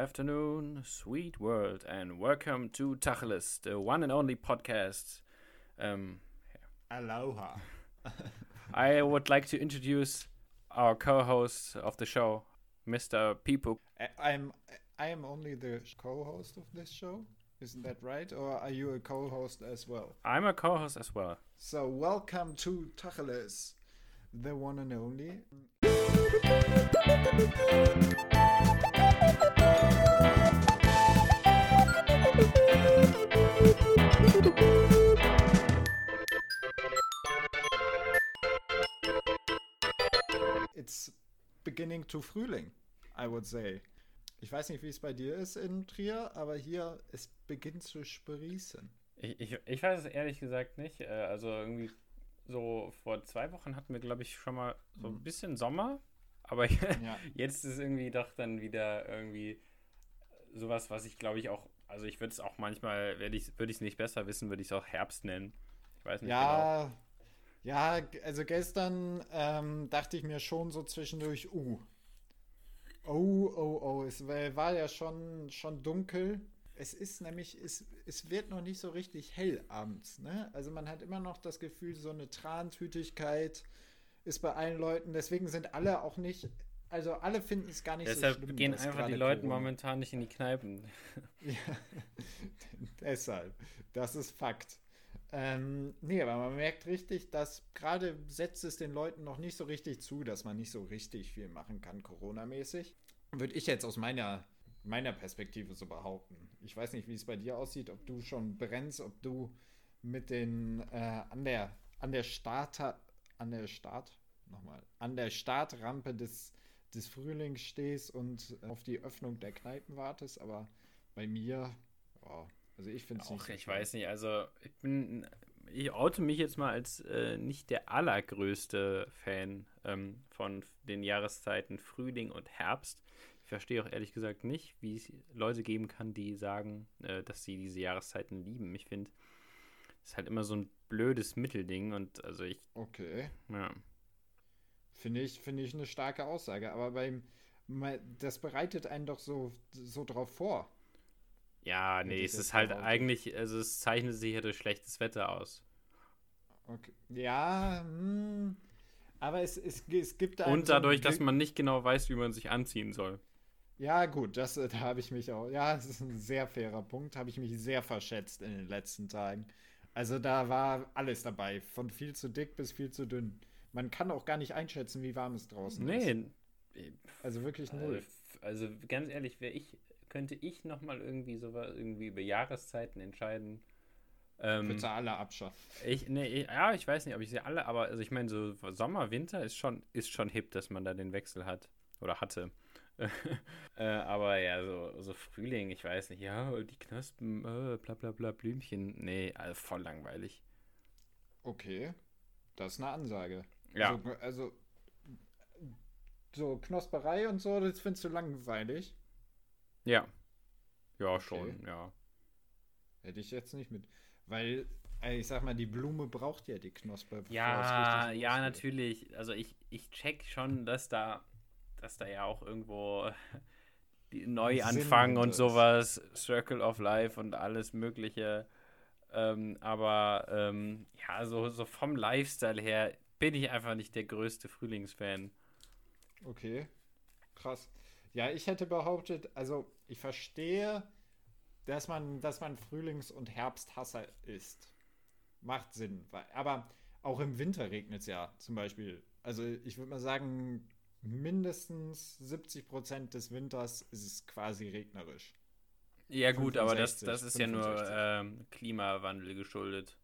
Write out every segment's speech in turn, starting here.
afternoon, sweet world, and welcome to Tacheles, the one and only podcast. Um, Aloha. I would like to introduce our co-host of the show, Mr. Pipo. I- I'm I am only the co-host of this show. Isn't that right? Or are you a co-host as well? I'm a co-host as well. So welcome to Tacheles, the one and only. It's beginning to Frühling, I would say. Ich weiß nicht, wie es bei dir ist in Trier, aber hier es beginnt zu sprießen. Ich, ich, ich weiß es ehrlich gesagt nicht. Äh, Also irgendwie so vor zwei Wochen hatten wir, glaube ich, schon mal so ein bisschen Sommer. Aber Ja. jetzt ist irgendwie doch dann wieder irgendwie sowas, was ich glaube ich auch, also ich würde es auch manchmal, würde ich es nicht besser wissen, würde ich es auch Herbst nennen. Ich weiß nicht genau. Ja, ja, g- also gestern ähm, dachte ich mir schon so zwischendurch, uh, oh, oh, oh, es war war ja schon, schon dunkel. Es ist nämlich, es, es wird noch nicht so richtig hell abends, ne? Also man hat immer noch das Gefühl, so eine Trantütigkeit ist bei allen Leuten, deswegen sind alle auch nicht, also alle finden es gar nicht Deshalb so schlimm. gehen dass einfach die Leute Corona- momentan nicht in die Kneipen. ja, deshalb. Das ist Fakt. Ähm, nee, aber man merkt richtig, dass gerade setzt es den Leuten noch nicht so richtig zu, dass man nicht so richtig viel machen kann, Corona-mäßig. Würde ich jetzt aus meiner, meiner Perspektive so behaupten. Ich weiß nicht, wie es bei dir aussieht, ob du schon brennst, ob du mit den äh, an der an der Starter, an der Start, nochmal, an der Startrampe des, des Frühlings stehst und äh, auf die Öffnung der Kneipen wartest, aber bei mir, ja, also ich finde es Auch ich weiß nicht, also ich bin, ich oute mich jetzt mal als äh, nicht der allergrößte Fan ähm, von den Jahreszeiten Frühling und Herbst. Ich verstehe auch ehrlich gesagt nicht, wie es Leute geben kann, die sagen, äh, dass sie diese Jahreszeiten lieben. Ich finde, ist halt immer so ein blödes Mittelding und also ich, Okay, ja. finde ich, finde ich eine starke Aussage, aber beim, das bereitet einen doch so, so drauf vor. Ja, nee, es ist halt eigentlich, also es zeichnet sich ja durch schlechtes Wetter aus. Okay. Ja, hm, aber es, es, es gibt da Und so dadurch, dass Ge- man nicht genau weiß, wie man sich anziehen soll. Ja, gut, das, äh, da habe ich mich auch. Ja, das ist ein sehr fairer Punkt. Habe ich mich sehr verschätzt in den letzten Tagen. Also da war alles dabei, von viel zu dick bis viel zu dünn. Man kann auch gar nicht einschätzen, wie warm es draußen ist. Nee, Also wirklich Äh, null. Also ganz ehrlich, wäre ich, könnte ich noch mal irgendwie so irgendwie über Jahreszeiten entscheiden. Ähm, Bitte alle abschaffen. ich, nee, ich, ja, ich weiß nicht, ob ich sie alle, aber also ich meine, so Sommer, Winter ist schon, ist schon hip, dass man da den Wechsel hat oder hatte. äh, aber ja, so, so Frühling, ich weiß nicht, ja, die Knospen, äh, bla bla bla, Blümchen, nee, also voll langweilig. Okay, das ist eine Ansage. Ja. So, also so Knosperei und so, das findest du langweilig. Ja. Ja, schon, ja. Hätte ich jetzt nicht mit. Weil, äh, ich sag mal, die Blume braucht ja die Knospe. bevor Ja, ja, natürlich. Also ich, ich check schon, dass da, dass da ja auch irgendwo die Neuanfang und sowas, Circle of Life und alles Mögliche. Ähm, aber ähm, ja, so, so vom Lifestyle her bin ich einfach nicht der größte Frühlingsfan. Okay, krass. Ja, ich hätte behauptet, also ich verstehe, dass man, dass man Frühlings- und Herbsthasser ist. Macht Sinn. Aber auch im Winter regnet es ja zum Beispiel. Also ich würde mal sagen, mindestens 70 Prozent des Winters ist es quasi regnerisch. Ja, gut, aber das, 65, das ist ja nur 65. ähm, Klimawandel geschuldet.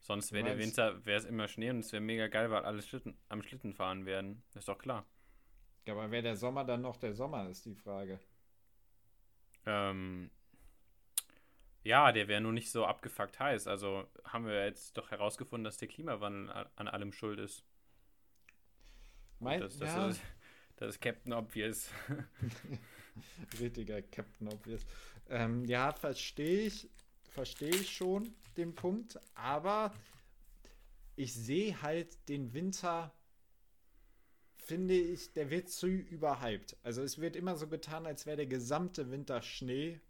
Sonst wäre der Winter, wäre es immer Schnee und es wäre mega geil, weil alle Schlitten, am Schlitten fahren werden. ist doch klar. Ja, aber wäre der Sommer dann noch der Sommer, ist die Frage. Ähm, ja, der wäre nur nicht so abgefuckt heiß. Also haben wir jetzt doch herausgefunden, dass der Klimawandel an allem schuld ist. Mein, das, das, ja, ist, das ist Captain Obvious. richtiger Captain Obvious. Ähm, ja, verstehe ich, verstehe ich schon den Punkt, aber ich sehe halt den Winter finde ich, der wird zu überhyped. Also es wird immer so getan, als wäre der gesamte Winter Schnee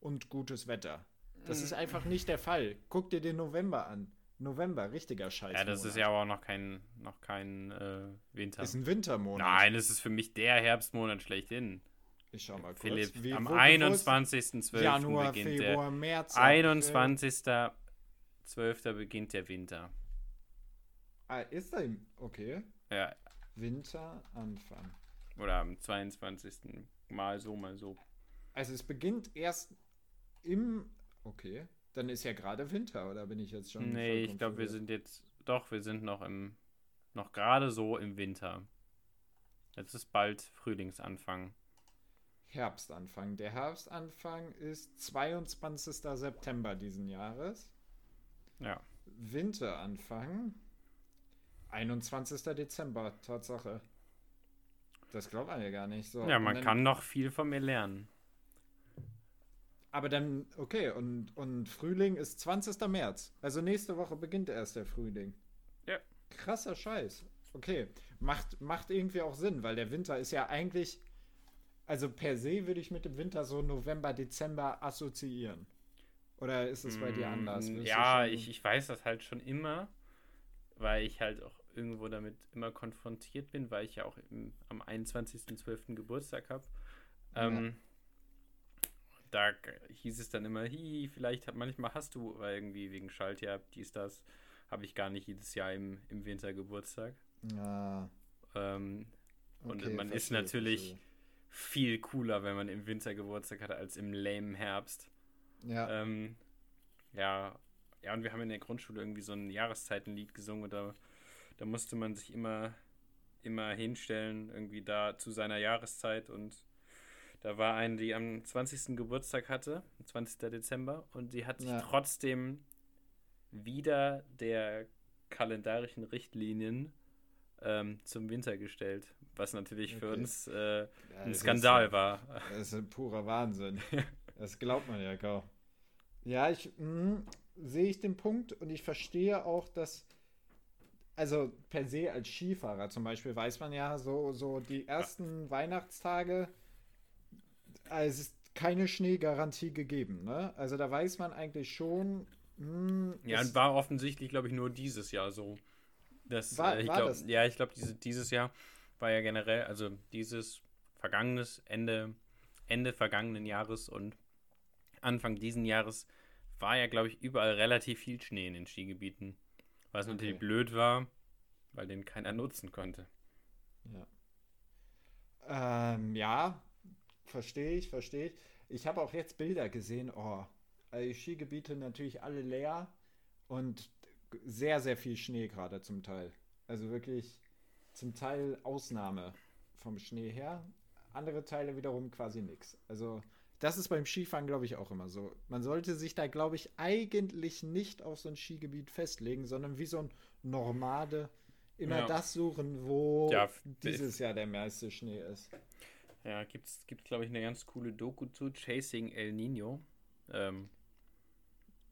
und gutes Wetter. Das ist einfach nicht der Fall. Guck dir den November an. November, richtiger Scheiß. Ja, das ist ja aber auch noch kein, noch kein äh, Winter. Ist ein Wintermonat. Nein, es ist für mich der Herbstmonat schlechthin. Ich schau mal kurz. Philipp, Wie- am wo- wo- 21.12. Januar, beginnt Februar, März. der April. 21.12. beginnt der Winter. Ah, ist er im. Okay. Ja, Winteranfang. oder am 22. Mal so, mal so. Also es beginnt erst im. Okay. Dann ist ja gerade Winter, oder bin ich jetzt schon? Nee, ich glaube, wir sind jetzt, doch, wir sind noch im, noch gerade so im Winter. Jetzt ist bald Frühlingsanfang. Herbstanfang. Der Herbstanfang ist 22. September diesen Jahres. Ja. Winteranfang 21. Dezember, Tatsache. Das glaubt man ja gar nicht so. Ja, man dann, kann noch viel von mir lernen. Aber dann, okay, und, und Frühling ist 20. März. Also nächste Woche beginnt erst der Frühling. Ja. Krasser Scheiß. Okay. Macht, macht irgendwie auch Sinn, weil der Winter ist ja eigentlich. Also per se würde ich mit dem Winter so November, Dezember assoziieren. Oder ist es bei dir Mm, anders? Du Ja, ich, ich weiß das halt schon immer, weil ich halt auch irgendwo damit immer konfrontiert bin, weil ich ja auch im, am 21.12. Geburtstag habe. Ähm, Da hieß es dann immer, hi, vielleicht hat, manchmal hast du, weil irgendwie wegen Schaltjahr, dies, das, habe ich gar nicht jedes Jahr im, im Winter Geburtstag. Ja, Ähm, und okay, man ist verstehe, natürlich verstehe. viel cooler, wenn man im Winter Geburtstag hat, als im lame Herbst. Ja, Ähm, ja, ja, und wir haben in der Grundschule irgendwie so ein Jahreszeitenlied gesungen und da, da musste man sich immer, immer hinstellen, irgendwie da zu seiner Jahreszeit und da war eine, die am 20. Geburtstag hatte, 20. Dezember, und sie hat sich Ja. trotzdem wieder der kalendarischen Richtlinien ähm, zum Winter gestellt, was natürlich für Okay. uns äh, Ja, ein Skandal ist, war. Das ist ein purer Wahnsinn. Das glaubt man ja kaum. Ja, ich mh, sehe ich den Punkt und ich verstehe auch, dass also per se als Skifahrer zum Beispiel weiß man ja so so die ersten Weihnachtstage äh, es ist keine Schneegarantie gegeben, ne? Also da weiß man eigentlich schon. mh, Ja, es- und war offensichtlich, glaube ich, nur dieses Jahr so. Das, War- äh, ich war glaub, das? Ja, ich glaube, diese, dieses Jahr war ja generell, also dieses vergangenes Ende, Ende vergangenen Jahres und Anfang diesen Jahres war ja, glaube ich, überall relativ viel Schnee in den Skigebieten. Was natürlich Okay. blöd war, weil den keiner nutzen konnte. Ähm, ja, verstehe ich, verstehe ich. Ich habe auch jetzt Bilder gesehen. Oh, also die Skigebiete natürlich alle leer und sehr, sehr viel Schnee gerade zum Teil. Also wirklich zum Teil Ausnahme vom Schnee her. Andere Teile wiederum quasi nichts. Also das ist beim Skifahren, glaube ich, auch immer so. Man sollte sich da, glaube ich, eigentlich nicht auf so ein Skigebiet festlegen, sondern wie so ein Nomade immer Ja. das suchen, wo Ja, dieses Jahr der meiste Schnee ist. Ja, gibt's, gibt, glaube ich, eine ganz coole Doku zu Chasing El Nino. Ähm,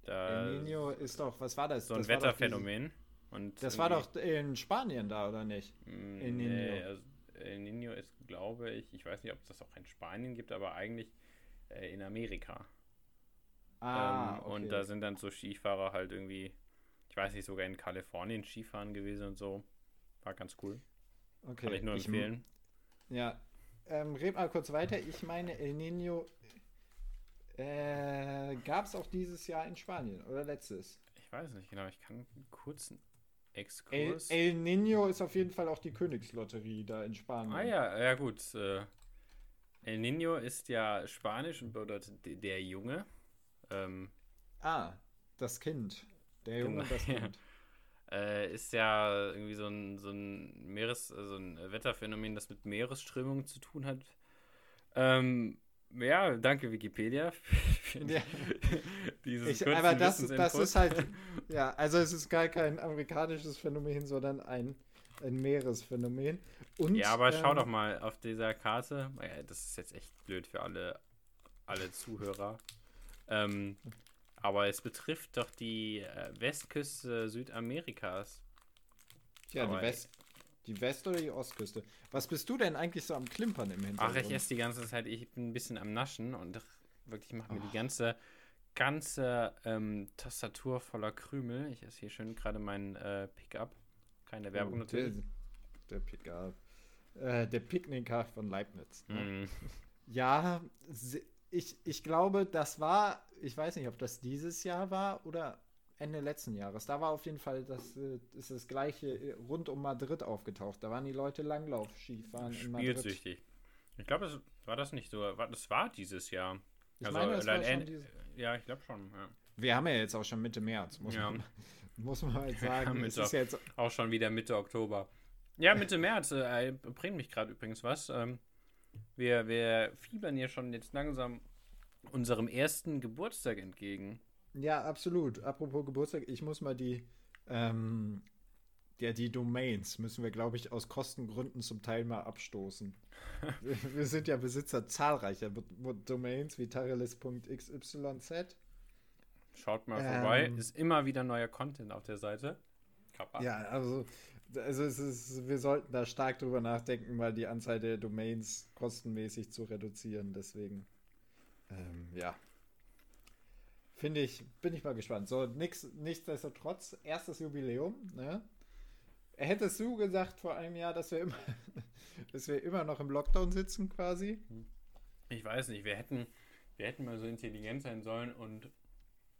El Nino ist doch, was war das? so ein das Wetterphänomen. Und das war doch in Spanien da, oder nicht? Mm, El Niño. Nee, also El Nino ist, glaube ich, ich weiß nicht, ob es das auch in Spanien gibt, aber eigentlich äh, in Amerika. Ah, ähm, Und okay. da sind dann so Skifahrer halt irgendwie, ich weiß nicht, sogar in Kalifornien Skifahren gewesen und so. War ganz cool. okay. Kann ich nur empfehlen. Ja. Ähm, red mal kurz weiter. Ich meine, El Nino äh, gab es auch dieses Jahr in Spanien oder letztes? Ich weiß nicht genau, ich kann einen kurzen El, Exkurs. El Nino ist auf jeden Fall auch die Königslotterie da in Spanien. ah ja, ja gut. Äh, El Nino ist ja Spanisch und bedeutet de- der Junge. Ähm, Ah, das Kind. Der Junge und das Genau. Kind. Äh, ist ja irgendwie so ein, so ein Meeres, also ein Wetterphänomen, das mit Meeresströmungen zu tun hat. Ähm, ja, danke Wikipedia für Ja. dieses Ich, aber das, das ist halt, ja, also es ist gar kein amerikanisches Phänomen, sondern ein, ein Meeresphänomen. Und, Ja, aber schau ähm, doch mal auf dieser Karte. Das ist jetzt echt blöd für alle, alle Zuhörer. Ähm, aber es betrifft doch die äh, Westküste Südamerikas. Ja, die West, Die West- oder die Ostküste? Was bist du denn eigentlich so am Klimpern im Hintergrund? Ach, ich esse die ganze Zeit. Ich bin ein bisschen am Naschen und wirklich mache mir die ganze, ganze ähm, Tastatur voller Krümel. Ich esse hier schön gerade meinen äh, Pickup. Keine Werbung Oh, natürlich. Der, der Pickup. Äh, der Picknicker von Leibniz. ne? Mm. Ja, ich, ich glaube, das war, ich weiß nicht, ob das dieses Jahr war oder Ende letzten Jahres. Da war auf jeden Fall das, äh, ist das gleiche äh, rund um Madrid aufgetaucht. Da waren die Leute Langlauf-Skifahren in Madrid. Spielsüchtig. Ich glaube, das war das nicht so. Das war dieses Jahr. Ich meine, das war schon dieses- Ja, ich glaube schon. Ja. Wir haben ja jetzt auch schon Mitte März, muss, Ja. man, muss man halt sagen. es Mitte. ist jetzt, Auch schon wieder Mitte Oktober. Ja, Mitte März äh, bringt mich gerade übrigens was. Ähm, wir, wir fiebern hier schon jetzt langsam unserem ersten Geburtstag entgegen. ja, absolut. Apropos Geburtstag, ich muss mal die, ähm, ja, die Domains müssen wir, glaube ich, aus Kostengründen zum Teil mal abstoßen. wir, wir sind ja Besitzer zahlreicher Domains wie tarelis.xyz. Schaut mal Ähm. vorbei. Ist immer wieder neuer Content auf der Seite. Kappa. Ja, also, also es ist, wir sollten da stark drüber nachdenken, mal die Anzahl der Domains kostenmäßig zu reduzieren. Deswegen, ähm, ja. Finde ich, bin ich mal gespannt. So, nix, nichtsdestotrotz, erstes Jubiläum, ne? Hättest du gesagt vor einem Jahr, dass wir immer, dass wir immer noch im Lockdown sitzen quasi? Ich weiß nicht, wir hätten, wir hätten mal so intelligent sein sollen und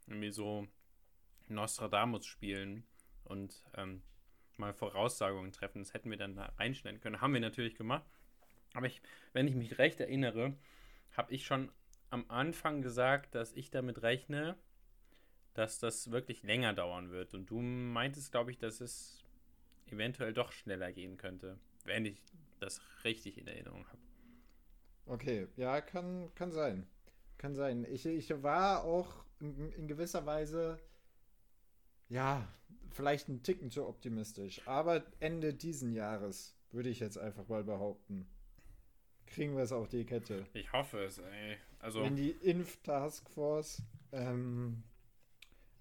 irgendwie so Nostradamus spielen und ähm, mal Voraussagungen treffen. Das hätten wir dann da reinschneiden können. Haben wir natürlich gemacht. Aber ich, wenn ich mich recht erinnere, habe ich schon am Anfang gesagt, dass ich damit rechne, dass das wirklich länger dauern wird. Und du meintest, glaube ich, dass es eventuell doch schneller gehen könnte, wenn ich das richtig in Erinnerung habe. Okay, ja, kann, kann sein. Kann sein. Ich, ich war auch in, in gewisser Weise, ja, vielleicht ein Ticken zu optimistisch. Aber Ende diesen Jahres, würde ich jetzt einfach mal behaupten, kriegen wir es auf die Kette. Ich hoffe es, ey. Also, Wenn die Impf-Taskforce ähm,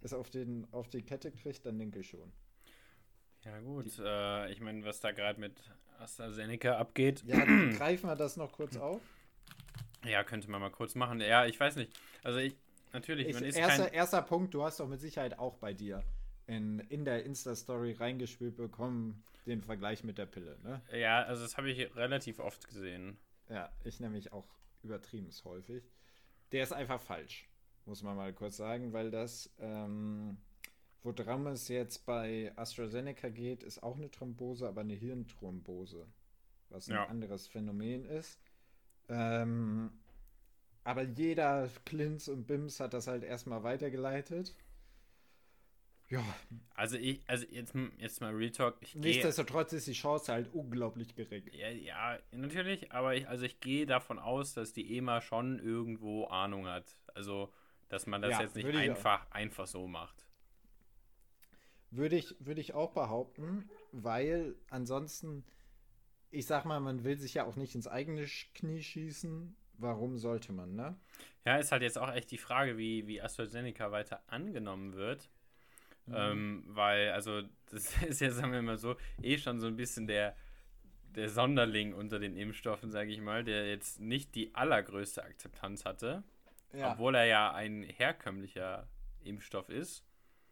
es auf, den, auf die Kette kriegt, dann denke ich schon. ja gut. Äh, ich meine, was da gerade mit AstraZeneca abgeht, Ja, greifen wir das noch kurz auf. ja, könnte man mal kurz machen. Ja, ich weiß nicht. Also, ich, natürlich, Ich, man ist erster, kein... erster Punkt, du hast doch mit Sicherheit auch bei dir in, in der Insta-Story reingespielt bekommen, den Vergleich mit der Pille, ne? Ja, also das habe ich relativ oft gesehen. Ja, ich nämlich auch übertrieben häufig. Der ist einfach falsch, muss man mal kurz sagen, weil das, ähm, woran es jetzt bei AstraZeneca geht, ist auch eine Thrombose, aber eine Hirnthrombose, was ein Ja. anderes Phänomen ist. Ähm, aber jeder Klins und Bims hat das halt erstmal weitergeleitet. Ja, Also, ich, also jetzt, jetzt mal Real Talk. Nichtsdestotrotz ist die Chance halt unglaublich gering. Ja, ja, natürlich, aber ich, also ich gehe davon aus, dass die EMA schon irgendwo Ahnung hat. Also, dass man das Ja, jetzt nicht auch. einfach, einfach so macht. Würde ich, würde ich auch behaupten, weil ansonsten, ich sag mal, man will sich ja auch nicht ins eigene Knie schießen. Warum sollte man, ne? Ja, ist halt jetzt auch echt die Frage, wie, wie AstraZeneca weiter angenommen wird. Ähm, weil, also, das ist ja, sagen wir mal so, eh schon so ein bisschen der, der Sonderling unter den Impfstoffen, sage ich mal, der jetzt nicht die allergrößte Akzeptanz hatte, Ja, obwohl er ja ein herkömmlicher Impfstoff ist.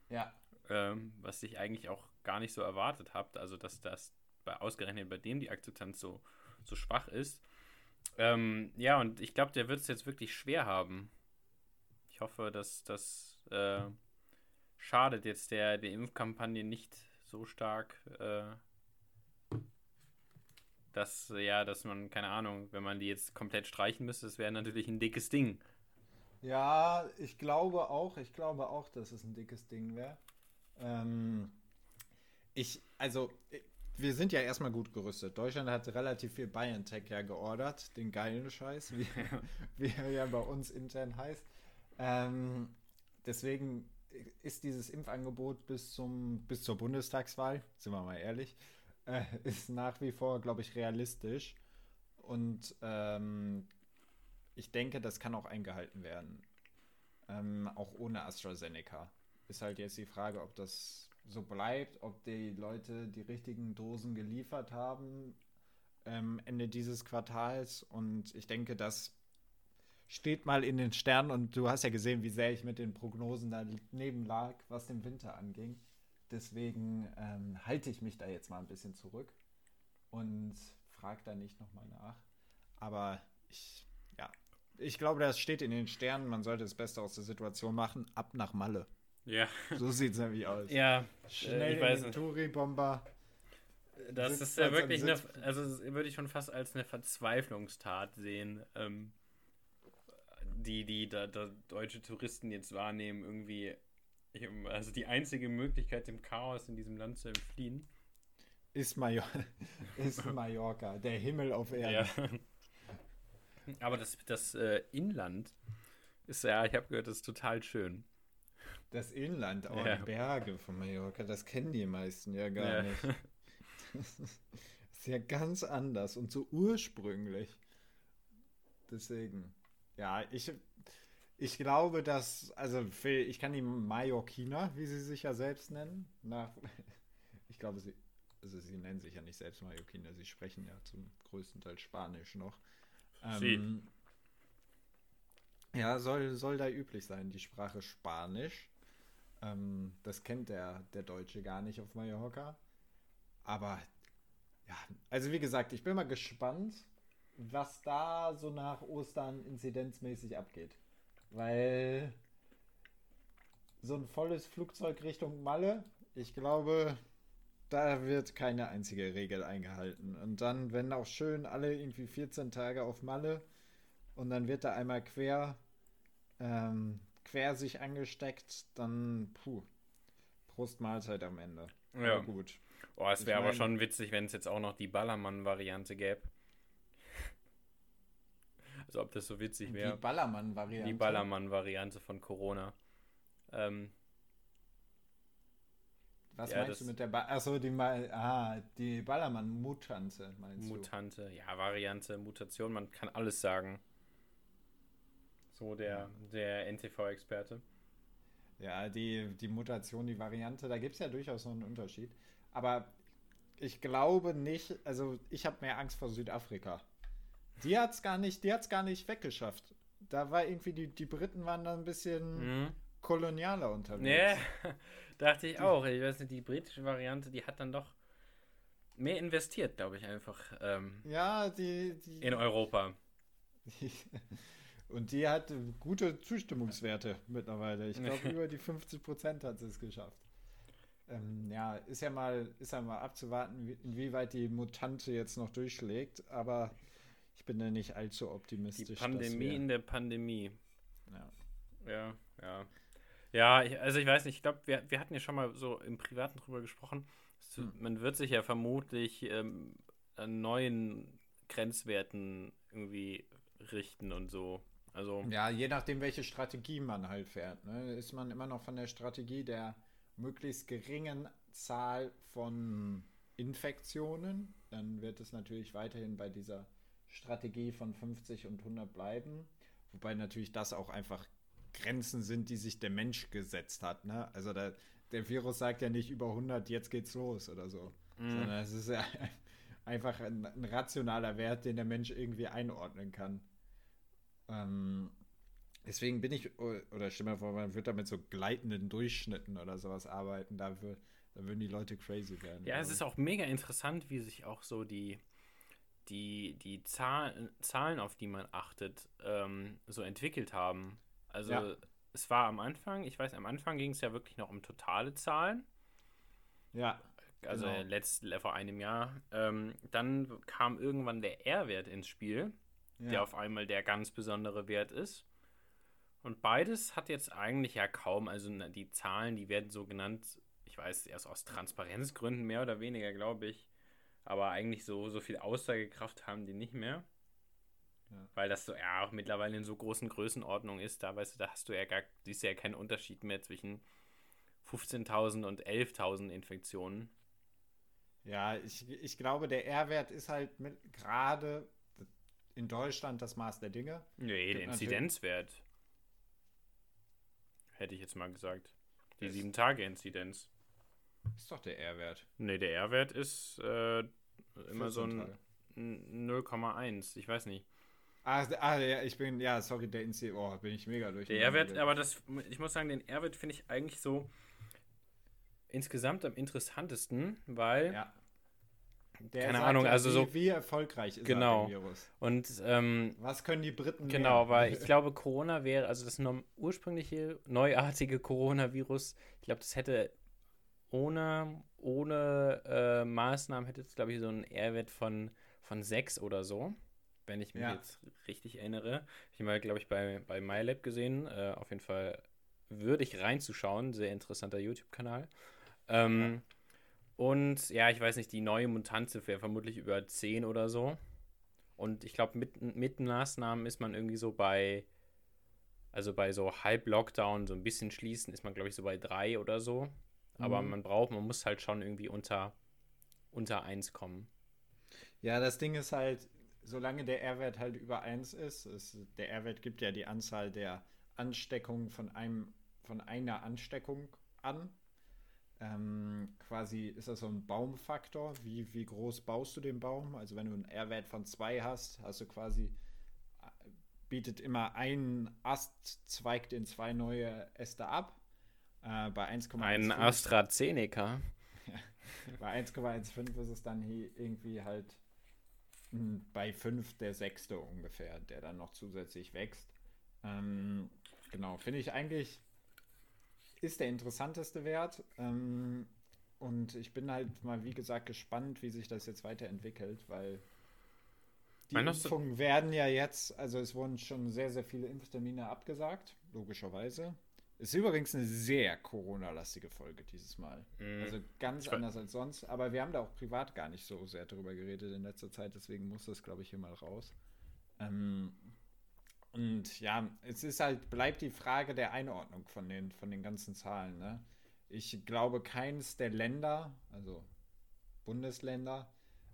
ja. ähm, was ich eigentlich auch gar nicht so erwartet habt, also dass das bei ausgerechnet bei dem die Akzeptanz so, so schwach ist. Ähm, ja, und ich glaube, der wird es jetzt wirklich schwer haben. Ich hoffe, dass das äh, schadet jetzt der, der Impfkampagne nicht so stark, äh, dass, ja, dass man, keine Ahnung, wenn man die jetzt komplett streichen müsste, das wäre natürlich ein dickes Ding. Ja, ich glaube auch, ich glaube auch, dass es ein dickes Ding wäre. Ähm, ich, also, ich- wir sind ja erstmal gut gerüstet. Deutschland hat relativ viel BioNTech ja geordert, den geilen Scheiß, wie, wie er ja bei uns intern heißt. Ähm, deswegen ist dieses Impfangebot bis, zum, bis zur Bundestagswahl, sind wir mal ehrlich, äh, ist nach wie vor, glaube ich, realistisch. Und ähm, ich denke, das kann auch eingehalten werden. Ähm, auch ohne AstraZeneca. Ist halt jetzt die Frage, ob das so bleibt, ob die Leute die richtigen Dosen geliefert haben ähm, Ende dieses Quartals. Und ich denke, das steht mal in den Sternen. Und du hast ja gesehen, wie sehr ich mit den Prognosen daneben lag, was den Winter anging. Deswegen ähm, halte ich mich da jetzt mal ein bisschen zurück und frage da nicht nochmal nach. Aber ich, ja, ich glaube, das steht in den Sternen. Man sollte das Beste aus der Situation machen. Ab nach Malle. Ja. So sieht es nämlich aus. Ja, Schnell ich weiß in den. Touri-Bomber. Das ist ja wirklich eine, also würde ich schon fast als eine Verzweiflungstat sehen, ähm, die die da, da deutsche Touristen jetzt wahrnehmen, irgendwie, also die einzige Möglichkeit, dem Chaos in diesem Land zu entfliehen. Ist, Major ist Mallorca, der Himmel auf Erden. Ja. Aber das, das äh, Inland ist ja, ich habe gehört, das ist total schön. Das Inland, auch Ja. die Berge von Mallorca, das kennen die meisten ja gar Ja. nicht. Das ist ja ganz anders und so ursprünglich. Deswegen, ja, ich, ich glaube, dass, also für, ich kann die Mallorquiner, wie sie sich ja selbst nennen, nach, ich glaube, sie, also sie nennen sich ja nicht selbst Mallorquiner, sie sprechen ja zum größten Teil Spanisch noch. Sie. Ähm, ja, soll, soll da üblich sein, die Sprache Spanisch. Ähm, das kennt der, der Deutsche gar nicht auf Mallorca. Aber ja, also wie gesagt, ich bin mal gespannt, was da so nach Ostern inzidenzmäßig abgeht. Weil so ein volles Flugzeug Richtung Malle, ich glaube, da wird keine einzige Regel eingehalten. Und dann, wenn auch schön alle irgendwie 14 Tage auf Malle und dann wird da einmal quer, ähm, quer sich angesteckt, dann puh, Prost Mahlzeit am Ende. Ja. Aber gut. Oh, es wäre aber schon witzig, wenn es jetzt auch noch die Ballermann-Variante gäbe. Also ob das so witzig Die wäre. Ballermann-Variante. Die Ballermann-Variante von Corona. Ähm, Was Ja, meinst du mit der ba Achso, die, Mal ah, die Ballermann-Mutante, meinst Mutante, ja, Variante, Mutation, man kann alles sagen. So der, der NTV-Experte. du? Ja, die, die Mutation, die Variante, da gibt es ja durchaus noch einen Unterschied. Aber ich glaube nicht, also ich habe mehr Angst vor Südafrika. Die hat es gar nicht, die hat's gar nicht weggeschafft. Da war irgendwie, die, die Briten waren da ein bisschen Mhm. kolonialer unterwegs. Nee, dachte ich auch. Ich weiß nicht, die britische Variante, die hat dann doch mehr investiert, glaube ich, einfach ähm, Ja, die, die, in Europa. Und die hat gute Zustimmungswerte mittlerweile. Ich glaube, über die 50 Prozent hat sie es geschafft. Ähm, ja, ist ja mal, ist ja mal abzuwarten, wie, inwieweit die Mutante jetzt noch durchschlägt. Aber ich bin da nicht allzu Die optimistisch. dass Pandemie in der Pandemie. ja. Ja, ja. Ja, ich, also ich weiß nicht, ich glaube, wir, wir hatten ja schon mal so im Privaten drüber gesprochen. Es- Hm. Man wird sich ja vermutlich ähm, an neuen Grenzwerten irgendwie richten und so. Also, ja, je nachdem, welche Strategie man halt fährt. Ne? Ist man immer noch von der Strategie der möglichst geringen Zahl von Infektionen, dann wird es natürlich weiterhin bei dieser Strategie von 50 und 100 bleiben. Wobei natürlich das auch einfach Grenzen sind, die sich der Mensch gesetzt hat. Ne? Also da, der Virus sagt ja nicht über 100, jetzt geht's los oder so. Mhm. Sondern es ist ja einfach ein, ein rationaler Wert, den der Mensch irgendwie einordnen kann. Ähm, deswegen bin ich, oder stell mir vor, man wird da mit so gleitenden Durchschnitten oder sowas arbeiten, da, wür- da würden die Leute crazy werden. ja, es ist auch mega interessant, wie sich auch so die, die, die Zahl, Zahlen, auf die man achtet, ähm, so entwickelt haben. Also, Ja. es war am Anfang, ich weiß, am Anfang ging es ja wirklich noch um totale Zahlen. Ja, Also Genau. letzt, vor einem Jahr. Ähm, dann kam irgendwann der R-Wert ins Spiel, ja. der auf einmal der ganz besondere Wert ist. Und beides hat jetzt eigentlich ja kaum, also die Zahlen, die werden so genannt, ich weiß, erst aus Transparenzgründen mehr oder weniger, glaube ich. Aber eigentlich so, so viel Aussagekraft haben die nicht mehr. Ja. Weil das so ja auch mittlerweile in so großen Größenordnungen ist, da weißt du, da hast du ja gar, siehst du ja keinen Unterschied mehr zwischen 15.000 und 11.000 Infektionen. Ja, ich, ich glaube, der R-Wert ist halt gerade in Deutschland das Maß der Dinge. Nee, der Inzidenzwert. Hätte ich jetzt mal gesagt. Die Das- 7-Tage-Inzidenz. Ist doch der R-Wert. Nee, der R-Wert ist äh, immer so ein 0,1. Ich weiß nicht. Ah, ah, ja, ich bin, ja, sorry, der Insti, oh, bin ich mega durch. Der R-Wert, aber das, ich muss sagen, den R-Wert finde ich eigentlich so insgesamt am interessantesten, weil. Ja. Der keine Ahnung, ja, also wie, so. Wie erfolgreich ist genau. der Virus? Und. Ähm, Was können die Briten. Genau, mehr? weil ich glaube, Corona wäre, also das ursprüngliche, neuartige Coronavirus, ich glaube, das hätte ohne, ohne äh, Maßnahmen hätte es, glaube ich, so einen R-Wert von, von 6 oder so wenn ich mich ja. jetzt richtig erinnere. Ich habe mal, glaube ich, bei, bei MyLab gesehen. Äh, auf jeden Fall würdig reinzuschauen. Sehr interessanter YouTube-Kanal. Ähm, ja. Und ja, ich weiß nicht, die neue Mutante wäre vermutlich über 10 oder so. Und ich glaube, mit, mit Maßnahmen ist man irgendwie so bei, also bei so Halb-Lockdown, so ein bisschen schließen, ist man, glaube ich, so bei 3 oder so. Aber mhm. man braucht, man muss halt schon irgendwie unter, unter 1 kommen. Ja, das Ding ist halt, solange der R-Wert halt über 1 ist, ist, der R-Wert gibt ja die Anzahl der Ansteckungen von einem von einer Ansteckung an. Ähm, quasi ist das so ein Baumfaktor. Wie, wie groß baust du den Baum? Also wenn du einen R-Wert von 2 hast, hast du quasi bietet immer ein Ast, zweigt in zwei neue Äste ab. Äh, bei 1,15. Ein AstraZeneca. bei 1,15 ist es dann hier irgendwie halt bei 5 der sechste ungefähr, der dann noch zusätzlich wächst. Ähm, genau, finde ich eigentlich ist der interessanteste Wert. Ähm, und ich bin halt mal, wie gesagt, gespannt, wie sich das jetzt weiterentwickelt, weil die Meinst Impfungen werden ja jetzt, also es wurden schon sehr, sehr viele Impftermine abgesagt, logischerweise. Ist übrigens eine sehr Corona-lastige Folge dieses Mal. Mm. Also ganz ich anders als sonst. Aber wir haben da auch privat gar nicht so sehr darüber geredet in letzter Zeit. Deswegen muss das, glaube ich, hier mal raus. Ähm, und ja, es ist halt, bleibt die Frage der Einordnung von den, von den ganzen Zahlen. Ne? Ich glaube, keines der Länder, also Bundesländer,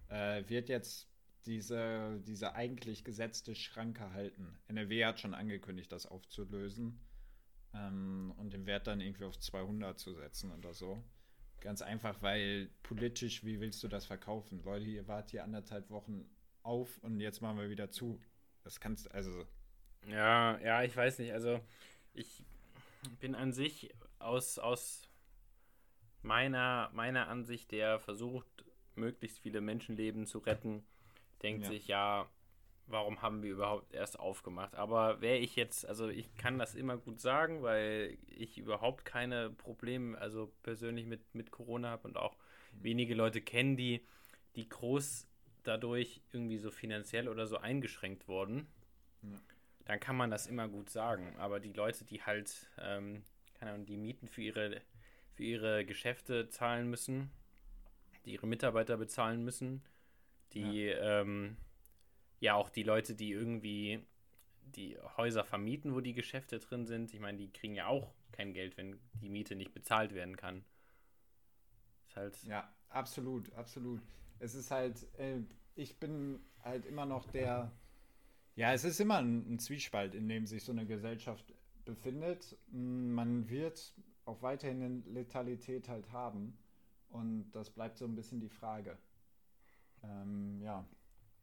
äh, wird jetzt diese, diese eigentlich gesetzte Schranke halten. NRW hat schon angekündigt, das aufzulösen ähm, und den Wert dann irgendwie auf 200 zu setzen oder so. Ganz einfach, weil politisch, wie willst du das verkaufen? Leute, ihr wart hier anderthalb Wochen auf und jetzt machen wir wieder zu. Das kannst also. Ja, ja, ich weiß nicht. Also, ich bin an sich aus, aus meiner, meiner Ansicht, der versucht, möglichst viele Menschenleben zu retten, denkt ja. sich, ja, warum haben wir überhaupt erst aufgemacht. Aber wäre ich jetzt, also ich kann das immer gut sagen, weil ich überhaupt keine Probleme, also persönlich mit, mit Corona habe und auch wenige Leute kennen, die, die groß dadurch irgendwie so finanziell oder so eingeschränkt wurden. Ja. Dann kann man das immer gut sagen. Aber die Leute, die halt, ähm, keine Ahnung, die Mieten für ihre, für ihre Geschäfte zahlen müssen, die ihre Mitarbeiter bezahlen müssen, die ja. ähm, ja auch die Leute, die irgendwie die Häuser vermieten, wo die Geschäfte drin sind, ich meine, die kriegen ja auch kein Geld, wenn die Miete nicht bezahlt werden kann. Ist halt. Ja, absolut, absolut. Es ist halt, äh, ich bin halt immer noch der. Ja, es ist immer ein, ein Zwiespalt, in dem sich so eine Gesellschaft befindet. Man wird auch weiterhin eine Letalität halt haben. Und das bleibt so ein bisschen die Frage. Ähm, ja,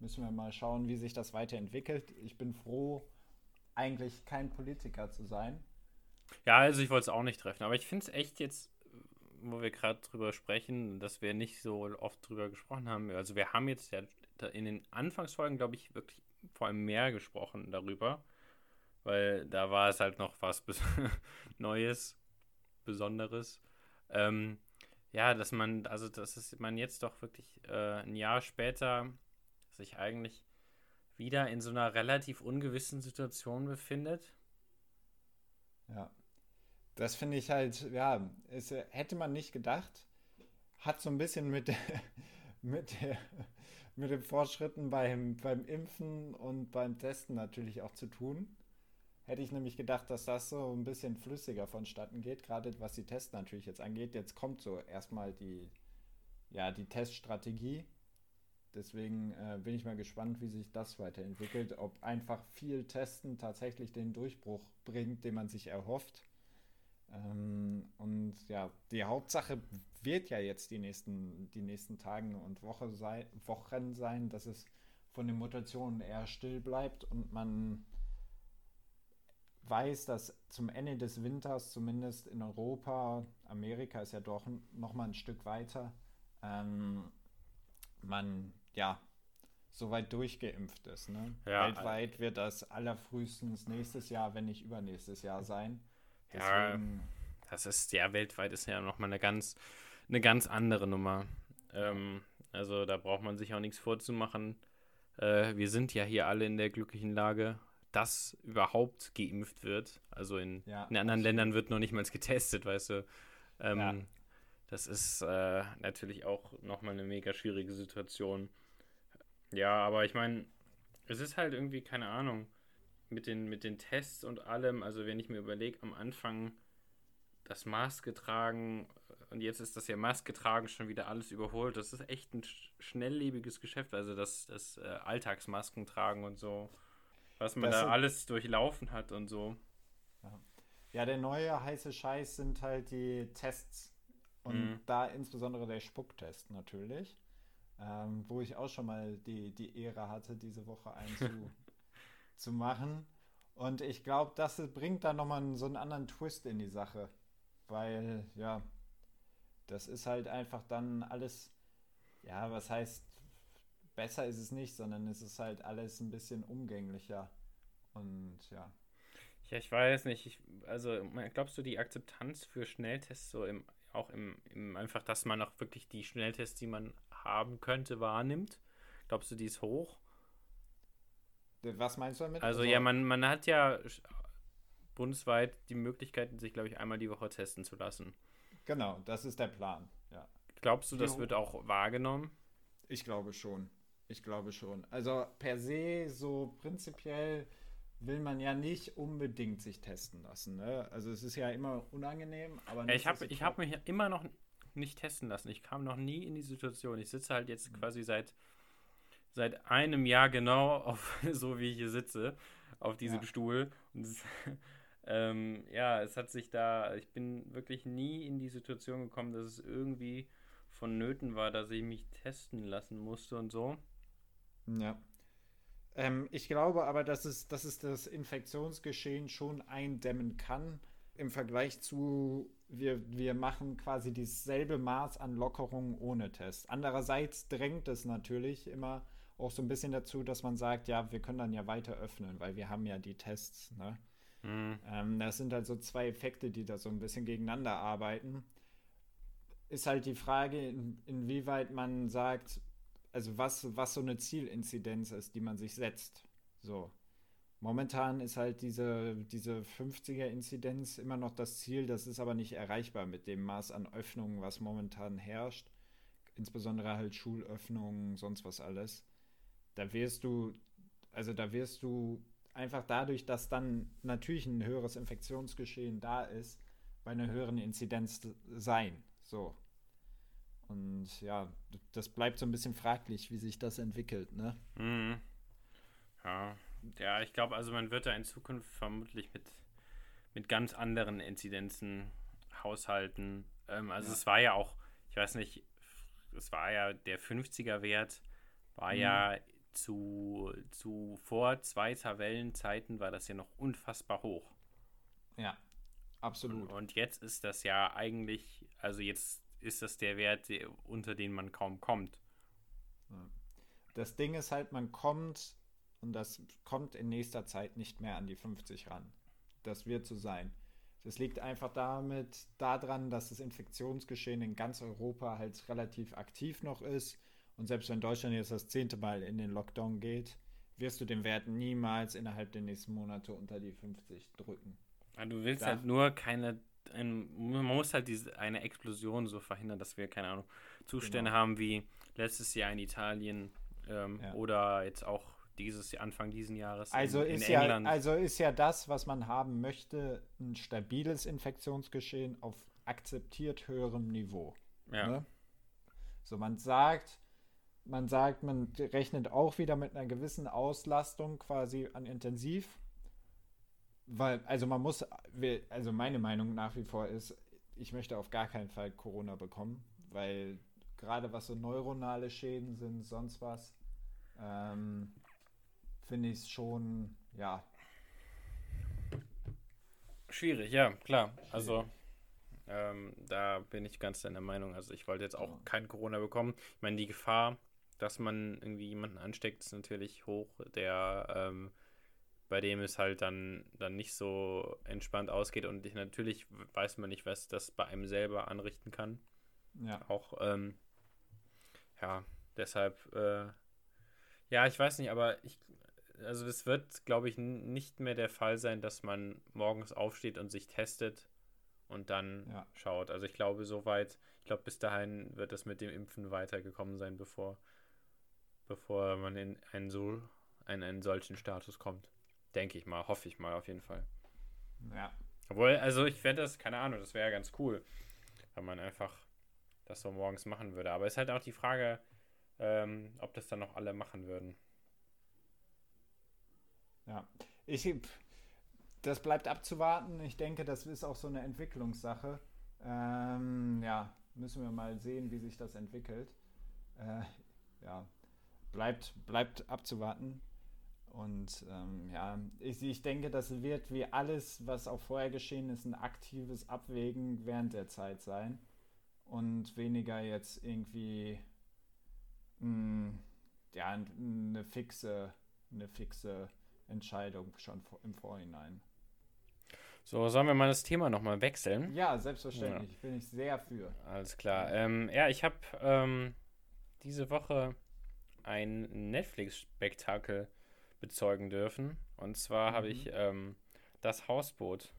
müssen wir mal schauen, wie sich das weiterentwickelt. Ich bin froh, eigentlich kein Politiker zu sein. Ja, also ich wollte es auch nicht treffen, aber ich finde es echt jetzt, wo wir gerade drüber sprechen, dass wir nicht so oft drüber gesprochen haben. Also wir haben jetzt ja in den Anfangsfolgen, glaube ich, wirklich vor allem mehr gesprochen darüber, weil da war es halt noch was Neues, Besonderes. Ähm, ja, dass man, also dass man jetzt doch wirklich äh, ein Jahr später sich eigentlich wieder in so einer relativ ungewissen Situation befindet. Ja. Das finde ich halt, ja, es hätte man nicht gedacht. Hat so ein bisschen mit, mit, der, mit den Fortschritten beim, beim Impfen und beim Testen natürlich auch zu tun. Hätte ich nämlich gedacht, dass das so ein bisschen flüssiger vonstatten geht, gerade was die Tests natürlich jetzt angeht. Jetzt kommt so erstmal die, ja, die Teststrategie Deswegen äh, bin ich mal gespannt, wie sich das weiterentwickelt. Ob einfach viel Testen tatsächlich den Durchbruch bringt, den man sich erhofft. Ähm, und ja, die Hauptsache wird ja jetzt die nächsten, die nächsten Tagen und Woche sei, Wochen sein, dass es von den Mutationen eher still bleibt und man weiß, dass zum Ende des Winters, zumindest in Europa, Amerika ist ja doch noch mal ein Stück weiter, ähm, man ja soweit durchgeimpft ist. Ne? Ja, Weltweit wird das allerfrühestens nächstes Jahr, wenn nicht übernächstes Jahr sein. Deswegen, ja, das ist ja weltweit ist ja noch mal eine ganz eine ganz andere Nummer. Ähm, also da braucht man sich auch nichts vorzumachen. Äh, wir sind ja hier alle in der glücklichen Lage, dass überhaupt geimpft wird. Also in, ja, in anderen absolut. Ländern wird noch nicht mal getestet, weißt du. Ähm, ja. Das ist äh, natürlich auch nochmal eine mega schwierige Situation. Ja, aber ich meine, es ist halt irgendwie, keine Ahnung, mit den, mit den Tests und allem, also wenn ich mir überlege, am Anfang das Maske tragen und jetzt ist das ja Maske tragen schon wieder alles überholt. Das ist echt ein schnelllebiges Geschäft, also das, das äh, Alltagsmasken tragen und so was man das da alles durchlaufen hat und so. Ja. ja. der neue heiße Scheiß sind halt die Tests. Und mhm. da insbesondere der Spucktest natürlich. Ähm, wo ich auch schon mal die, die Ehre hatte, diese Woche einen zu, zu machen. Und ich glaube, das bringt da nochmal so einen anderen Twist in die Sache. Weil, ja, das ist halt einfach dann alles, ja, was heißt besser ist es nicht, sondern es ist halt alles ein bisschen umgänglicher. Und ja. Ja, ich weiß nicht. Ich, also, glaubst du, die Akzeptanz für Schnelltests so im, auch im, im, einfach, dass man auch wirklich die Schnelltests, die man haben könnte, wahrnimmt? Glaubst du, die ist hoch? Was meinst du damit? Also, also ja, man, man hat ja bundesweit die Möglichkeit, sich, glaube ich, einmal die Woche testen zu lassen. Genau, das ist der Plan, ja. Glaubst du, das wird auch wahrgenommen? Ich glaube schon. Ich glaube schon. Also per se, so prinzipiell will man ja nicht unbedingt sich testen lassen. Ne? Also es ist ja immer unangenehm, aber ich habe ich hab mich immer noch nicht testen lassen. Ich kam noch nie in die Situation. Ich sitze halt jetzt mhm. quasi seit seit einem Jahr genau auf so wie ich hier sitze auf diesem ja. Stuhl und es, ähm, ja, es hat sich da ich bin wirklich nie in die Situation gekommen, dass es irgendwie vonnöten war, dass ich mich testen lassen musste und so. Ja. Ähm, ich glaube aber, dass es, dass es das Infektionsgeschehen schon eindämmen kann. Im Vergleich zu, wir, wir machen quasi dieselbe Maß an Lockerung ohne Test. Andererseits drängt es natürlich immer auch so ein bisschen dazu, dass man sagt, ja, wir können dann ja weiter öffnen, weil wir haben ja die Tests. Ne? Mhm. Ähm, das sind halt so zwei Effekte, die da so ein bisschen gegeneinander arbeiten. Ist halt die Frage, in, inwieweit man sagt, also was, was so eine Zielinzidenz ist, die man sich setzt. So. Momentan ist halt diese, diese 50er-Inzidenz immer noch das Ziel, das ist aber nicht erreichbar mit dem Maß an Öffnungen, was momentan herrscht. Insbesondere halt Schulöffnungen, sonst was alles. Da wirst du, also da wirst du einfach dadurch, dass dann natürlich ein höheres Infektionsgeschehen da ist, bei einer höheren Inzidenz sein. So. Und ja, das bleibt so ein bisschen fraglich, wie sich das entwickelt, ne? Mhm. Ja. Ja, ich glaube, also man wird da in Zukunft vermutlich mit, mit ganz anderen Inzidenzen haushalten. Ähm, also ja. es war ja auch, ich weiß nicht, es war ja der 50er-Wert, war mhm. ja zu, zu vor Zweiter Wellenzeiten war das ja noch unfassbar hoch. Ja, absolut. Und, und jetzt ist das ja eigentlich, also jetzt ist das der Wert, unter den man kaum kommt. Das Ding ist halt, man kommt und das kommt in nächster Zeit nicht mehr an die 50 ran. Das wird so sein. Das liegt einfach damit daran, dass das Infektionsgeschehen in ganz Europa halt relativ aktiv noch ist. Und selbst wenn Deutschland jetzt das zehnte Mal in den Lockdown geht, wirst du den Wert niemals innerhalb der nächsten Monate unter die 50 drücken. Ja, du willst da halt nur keine ein, man muss halt diese, eine Explosion so verhindern, dass wir, keine Ahnung, Zustände genau. haben wie letztes Jahr in Italien ähm, ja. oder jetzt auch dieses Anfang dieses Jahres also in, ist in England. Ja, also ist ja das, was man haben möchte, ein stabiles Infektionsgeschehen auf akzeptiert höherem Niveau. Ja. Ne? So, man sagt, man sagt, man rechnet auch wieder mit einer gewissen Auslastung quasi an Intensiv weil, also man muss, also meine Meinung nach wie vor ist, ich möchte auf gar keinen Fall Corona bekommen, weil gerade was so neuronale Schäden sind, sonst was, ähm, finde ich es schon, ja. Schwierig, ja, klar. Also ähm, da bin ich ganz deiner Meinung. Also ich wollte jetzt auch kein Corona bekommen. Ich meine, die Gefahr, dass man irgendwie jemanden ansteckt, ist natürlich hoch, der ähm, bei dem es halt dann, dann nicht so entspannt ausgeht und ich, natürlich weiß man nicht, was das bei einem selber anrichten kann. Ja. Auch, ähm, ja, deshalb, äh, ja, ich weiß nicht, aber ich, also es wird, glaube ich, nicht mehr der Fall sein, dass man morgens aufsteht und sich testet und dann ja. schaut. Also ich glaube, soweit, ich glaube, bis dahin wird das mit dem Impfen weitergekommen sein, bevor, bevor man in einen so einen, einen solchen Status kommt. Denke ich mal, hoffe ich mal auf jeden Fall. Ja. Obwohl, also ich fände das, keine Ahnung, das wäre ja ganz cool, wenn man einfach das so morgens machen würde. Aber es ist halt auch die Frage, ähm, ob das dann noch alle machen würden. Ja, ich, das bleibt abzuwarten. Ich denke, das ist auch so eine Entwicklungssache. Ähm, ja, müssen wir mal sehen, wie sich das entwickelt. Äh, ja, bleibt, bleibt abzuwarten. Und ähm, ja, ich, ich denke, das wird wie alles, was auch vorher geschehen ist, ein aktives Abwägen während der Zeit sein. Und weniger jetzt irgendwie mh, hm, ja, eine fixe, eine fixe Entscheidung schon im Vorhinein. So, sollen wir mal das Thema nochmal wechseln? Ja, selbstverständlich. Ja. Bin ich sehr für. Alles klar. Ähm, ja, ich habe ähm, diese Woche ein Netflix-Spektakel bezeugen dürfen. Und zwar mhm. habe ich ähm, das Hausboot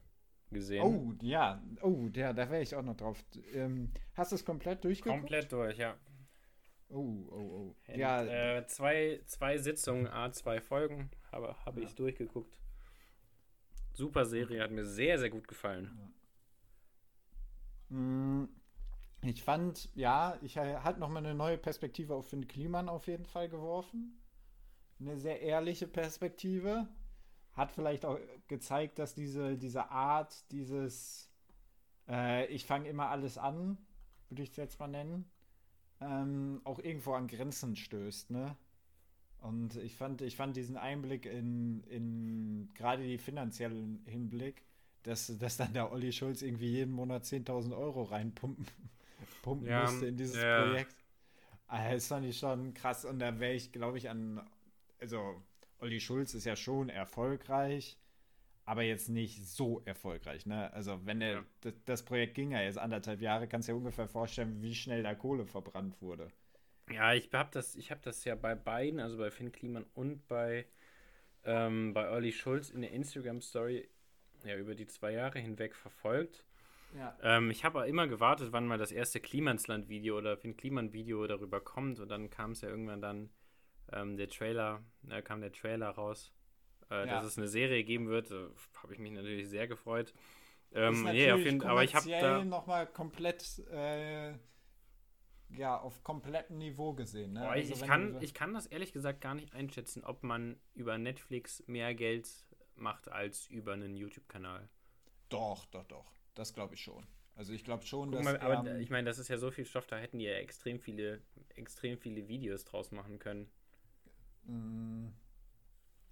gesehen. Oh, ja. Oh, ja, da wäre ich auch noch drauf. Ähm, hast du es komplett durchgeguckt? Komplett durch, ja. Oh, oh, oh. Und, ja. Äh, zwei, zwei Sitzungen, A, zwei Folgen, habe hab ja. ich durchgeguckt. Super Serie, hat mir sehr, sehr gut gefallen. Ja. Mm, ich fand, ja, ich hat nochmal eine neue Perspektive auf Finn Kliman auf jeden Fall geworfen eine sehr ehrliche Perspektive. Hat vielleicht auch gezeigt, dass diese, diese Art, dieses äh, Ich fange immer alles an, würde ich es jetzt mal nennen, ähm, auch irgendwo an Grenzen stößt, ne? Und ich fand, ich fand diesen Einblick in, in gerade die finanziellen Hinblick, dass, dass dann der Olli Schulz irgendwie jeden Monat 10.000 Euro reinpumpen pumpen ja, musste in dieses ja. Projekt. Das fand ich schon krass. Und da wäre ich, glaube ich, an also Olli Schulz ist ja schon erfolgreich, aber jetzt nicht so erfolgreich. Ne? Also wenn der, ja. das, das, Projekt ging ja jetzt anderthalb Jahre, kannst du dir ungefähr vorstellen, wie schnell da Kohle verbrannt wurde. Ja, ich habe das, ich das ja bei beiden, also bei Finn Kliman und bei, ähm, bei Olli Schulz in der Instagram-Story ja, über die zwei Jahre hinweg verfolgt. Ja. Ähm, ich habe immer gewartet, wann mal das erste Klimansland-Video oder Finn Kliman-Video darüber kommt und dann kam es ja irgendwann dann ähm, der Trailer, da kam der Trailer raus, äh, ja. dass es eine Serie geben wird. Äh, habe ich mich natürlich sehr gefreut. Ähm, nee, auf jeden, aber ich habe da nochmal komplett äh, ja auf komplettem Niveau gesehen. Ne? Boah, ich, also, ich kann, ich kann das ehrlich gesagt gar nicht einschätzen, ob man über Netflix mehr Geld macht als über einen YouTube-Kanal. Doch, doch, doch. Das glaube ich schon. Also ich glaube schon, Guck dass. Mal, aber ähm, ich meine, das ist ja so viel Stoff, da hätten die ja extrem viele, extrem viele Videos draus machen können. Mm.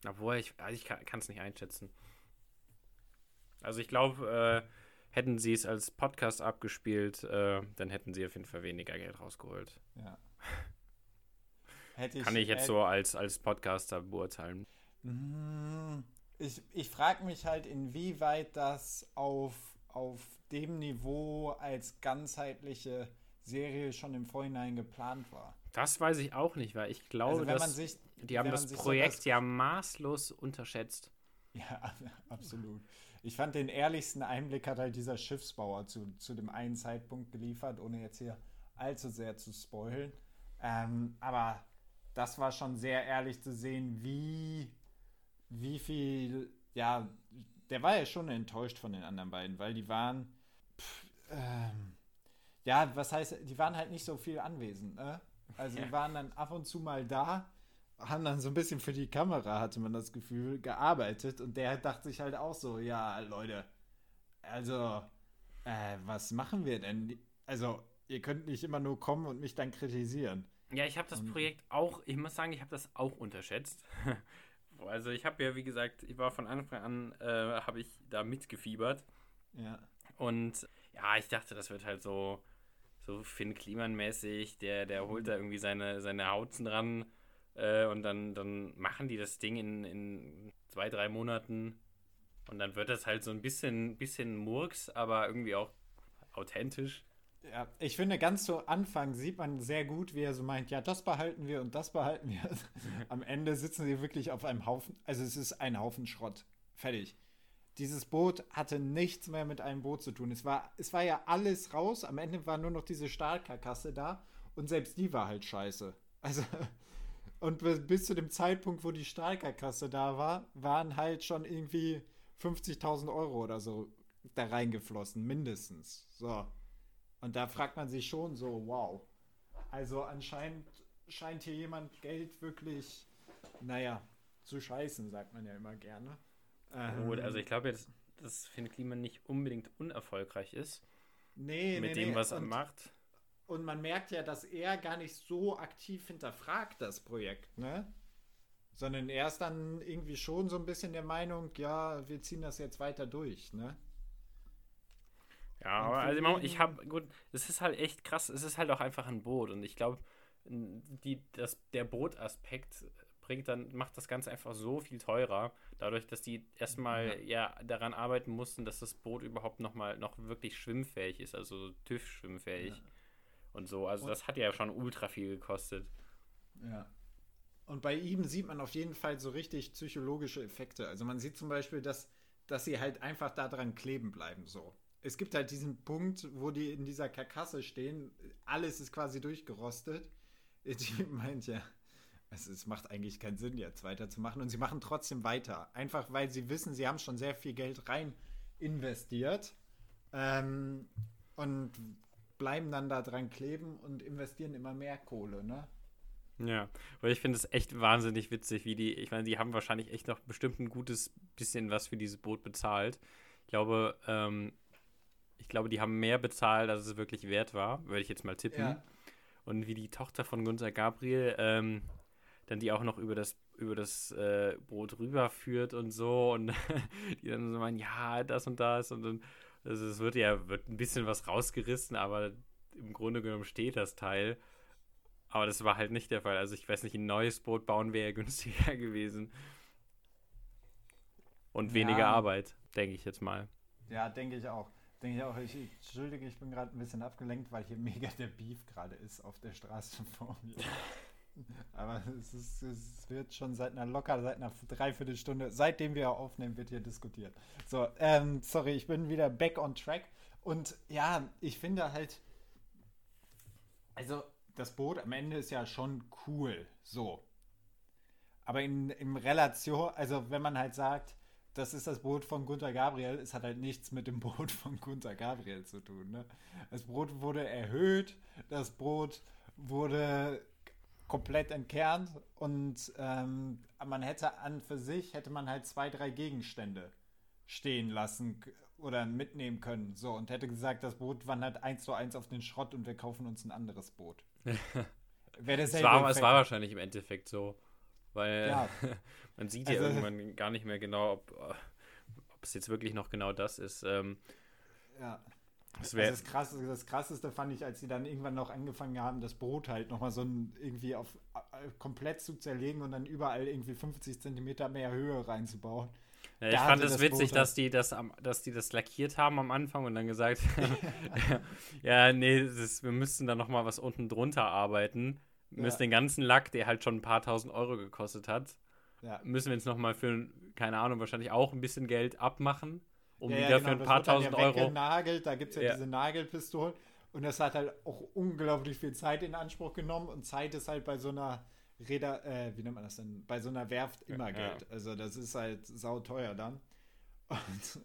Obwohl, ich, also ich kann es nicht einschätzen. Also ich glaube, äh, hätten sie es als Podcast abgespielt, äh, dann hätten sie auf jeden Fall weniger Geld rausgeholt. Ja. ich, kann ich jetzt so als, als Podcaster beurteilen. Mm. Ich, ich frage mich halt, inwieweit das auf, auf dem Niveau als ganzheitliche Serie schon im Vorhinein geplant war. Das weiß ich auch nicht, weil ich glaube, also dass sich, die haben das Projekt so ja maßlos unterschätzt. Ja, absolut. Ich fand den ehrlichsten Einblick hat halt dieser Schiffsbauer zu, zu dem einen Zeitpunkt geliefert, ohne jetzt hier allzu sehr zu spoilen. Ähm, aber das war schon sehr ehrlich zu sehen, wie, wie viel, ja, der war ja schon enttäuscht von den anderen beiden, weil die waren, pff, ähm, ja, was heißt, die waren halt nicht so viel anwesend, ne? Also ja. die waren dann ab und zu mal da, haben dann so ein bisschen für die Kamera, hatte man das Gefühl, gearbeitet. Und der dachte sich halt auch so, ja, Leute, also, äh, was machen wir denn? Also, ihr könnt nicht immer nur kommen und mich dann kritisieren. Ja, ich habe das Projekt auch, ich muss sagen, ich habe das auch unterschätzt. also ich habe ja, wie gesagt, ich war von Anfang an, äh, habe ich da mitgefiebert. Ja. Und ja, ich dachte, das wird halt so, so Finn Kliman-mäßig, der, der holt da irgendwie seine, seine Hautzen ran äh, und dann, dann machen die das Ding in, in zwei, drei Monaten und dann wird das halt so ein bisschen, bisschen Murks, aber irgendwie auch authentisch. Ja, ich finde, ganz zu Anfang sieht man sehr gut, wie er so meint, ja, das behalten wir und das behalten wir. Am Ende sitzen sie wirklich auf einem Haufen, also es ist ein Haufen Schrott. Fertig. Dieses Boot hatte nichts mehr mit einem Boot zu tun. Es war, es war ja alles raus. Am Ende war nur noch diese Stahlkarkasse da und selbst die war halt scheiße. Also, und bis zu dem Zeitpunkt, wo die Stahlkarkasse da war, waren halt schon irgendwie 50.000 Euro oder so da reingeflossen, mindestens. So. Und da fragt man sich schon so, wow. Also anscheinend scheint hier jemand Geld wirklich, naja, zu scheißen, sagt man ja immer gerne. Ähm, Gut, also ich glaube jetzt, dass Finn Kliman nicht unbedingt unerfolgreich ist. Nee, mit nee, dem, nee. was er und, macht. Und man merkt ja, dass er gar nicht so aktiv hinterfragt, das Projekt, ne? Sondern er ist dann irgendwie schon so ein bisschen der Meinung, ja, wir ziehen das jetzt weiter durch, ne? Ja, aber also ich habe, gut, es ist halt echt krass, es ist halt auch einfach ein Boot und ich glaube, die, das, der Bootaspekt bringt dann, macht das Ganze einfach so viel teurer, dadurch, dass die erstmal ja. ja daran arbeiten mussten, dass das Boot überhaupt noch mal noch wirklich schwimmfähig ist, also TÜV schwimmfähig ja. Und so. Also und das hat ja schon ultra viel gekostet. Ja. Und bei ihm sieht man auf jeden Fall so richtig psychologische Effekte. Also man sieht zum Beispiel, dass, dass sie halt einfach daran kleben bleiben, so es gibt halt diesen Punkt, wo die in dieser Karkasse stehen, alles ist quasi durchgerostet. Die meint ja, also es macht eigentlich keinen Sinn, jetzt weiterzumachen. Und sie machen trotzdem weiter. Einfach weil sie wissen, sie haben schon sehr viel Geld rein investiert. Ähm, und bleiben dann da dran kleben und investieren immer mehr Kohle, ne? Ja, weil ich finde es echt wahnsinnig witzig, wie die, ich meine, die haben wahrscheinlich echt noch bestimmt ein gutes bisschen was für dieses Boot bezahlt. Ich glaube, ähm, ich glaube, die haben mehr bezahlt, als es wirklich wert war, würde ich jetzt mal tippen. Ja. Und wie die Tochter von Gunther Gabriel ähm, dann die auch noch über das, über das äh, Brot rüberführt und so und die dann so meinen, ja, das und das und dann, also es wird ja wird ein bisschen was rausgerissen, aber im Grunde genommen steht das Teil. Aber das war halt nicht der Fall. Also ich weiß nicht, ein neues Boot bauen wäre ja günstiger gewesen. Und weniger ja. Arbeit, denke ich jetzt mal. Ja, denke ich auch. Denke ich auch. Ich, entschuldige, ich bin gerade ein bisschen abgelenkt, weil hier mega der Beef gerade ist auf der Straße vor mir. Aber es, ist, es wird schon seit einer locker, seit einer Dreiviertelstunde, seitdem wir aufnehmen, wird hier diskutiert. So, ähm, sorry, ich bin wieder back on track. Und ja, ich finde halt, also das Boot am Ende ist ja schon cool, so. Aber in, in Relation, also wenn man halt sagt, das ist das Boot von Gunther Gabriel. Es hat halt nichts mit dem Boot von Gunther Gabriel zu tun. Ne? Das Brot wurde erhöht, das Brot wurde komplett entkernt und ähm, man hätte an für sich hätte man halt zwei, drei Gegenstände stehen lassen oder mitnehmen können. So und hätte gesagt, das Boot wandert eins zu eins auf den Schrott und wir kaufen uns ein anderes Boot. Wäre es, war, es war wahrscheinlich im Endeffekt so. Weil ja. man sieht ja also, irgendwann gar nicht mehr genau, ob, ob es jetzt wirklich noch genau das ist. Ähm, ja. Das, also das, Krasse, das Krasseste fand ich, als sie dann irgendwann noch angefangen haben, das Brot halt nochmal so ein, irgendwie auf komplett zu zerlegen und dann überall irgendwie 50 Zentimeter mehr Höhe reinzubauen. Ja, ich fand es witzig, Brot dass die, das, dass die das lackiert haben am Anfang und dann gesagt, ja, nee, das, wir müssten da nochmal was unten drunter arbeiten müssen ja. den ganzen Lack, der halt schon ein paar tausend Euro gekostet hat, ja. müssen wir jetzt nochmal für, keine Ahnung, wahrscheinlich auch ein bisschen Geld abmachen, um ja, wieder genau, für ein paar tausend Euro. Nagelt, da gibt es ja, diese Nagelpistolen. Und das hat halt auch unglaublich viel Zeit in Anspruch genommen. Und Zeit ist halt bei so einer Räder, äh, wie nennt man das denn? Bei so einer Werft immer Geld. Also das ist halt sauteuer dann. Und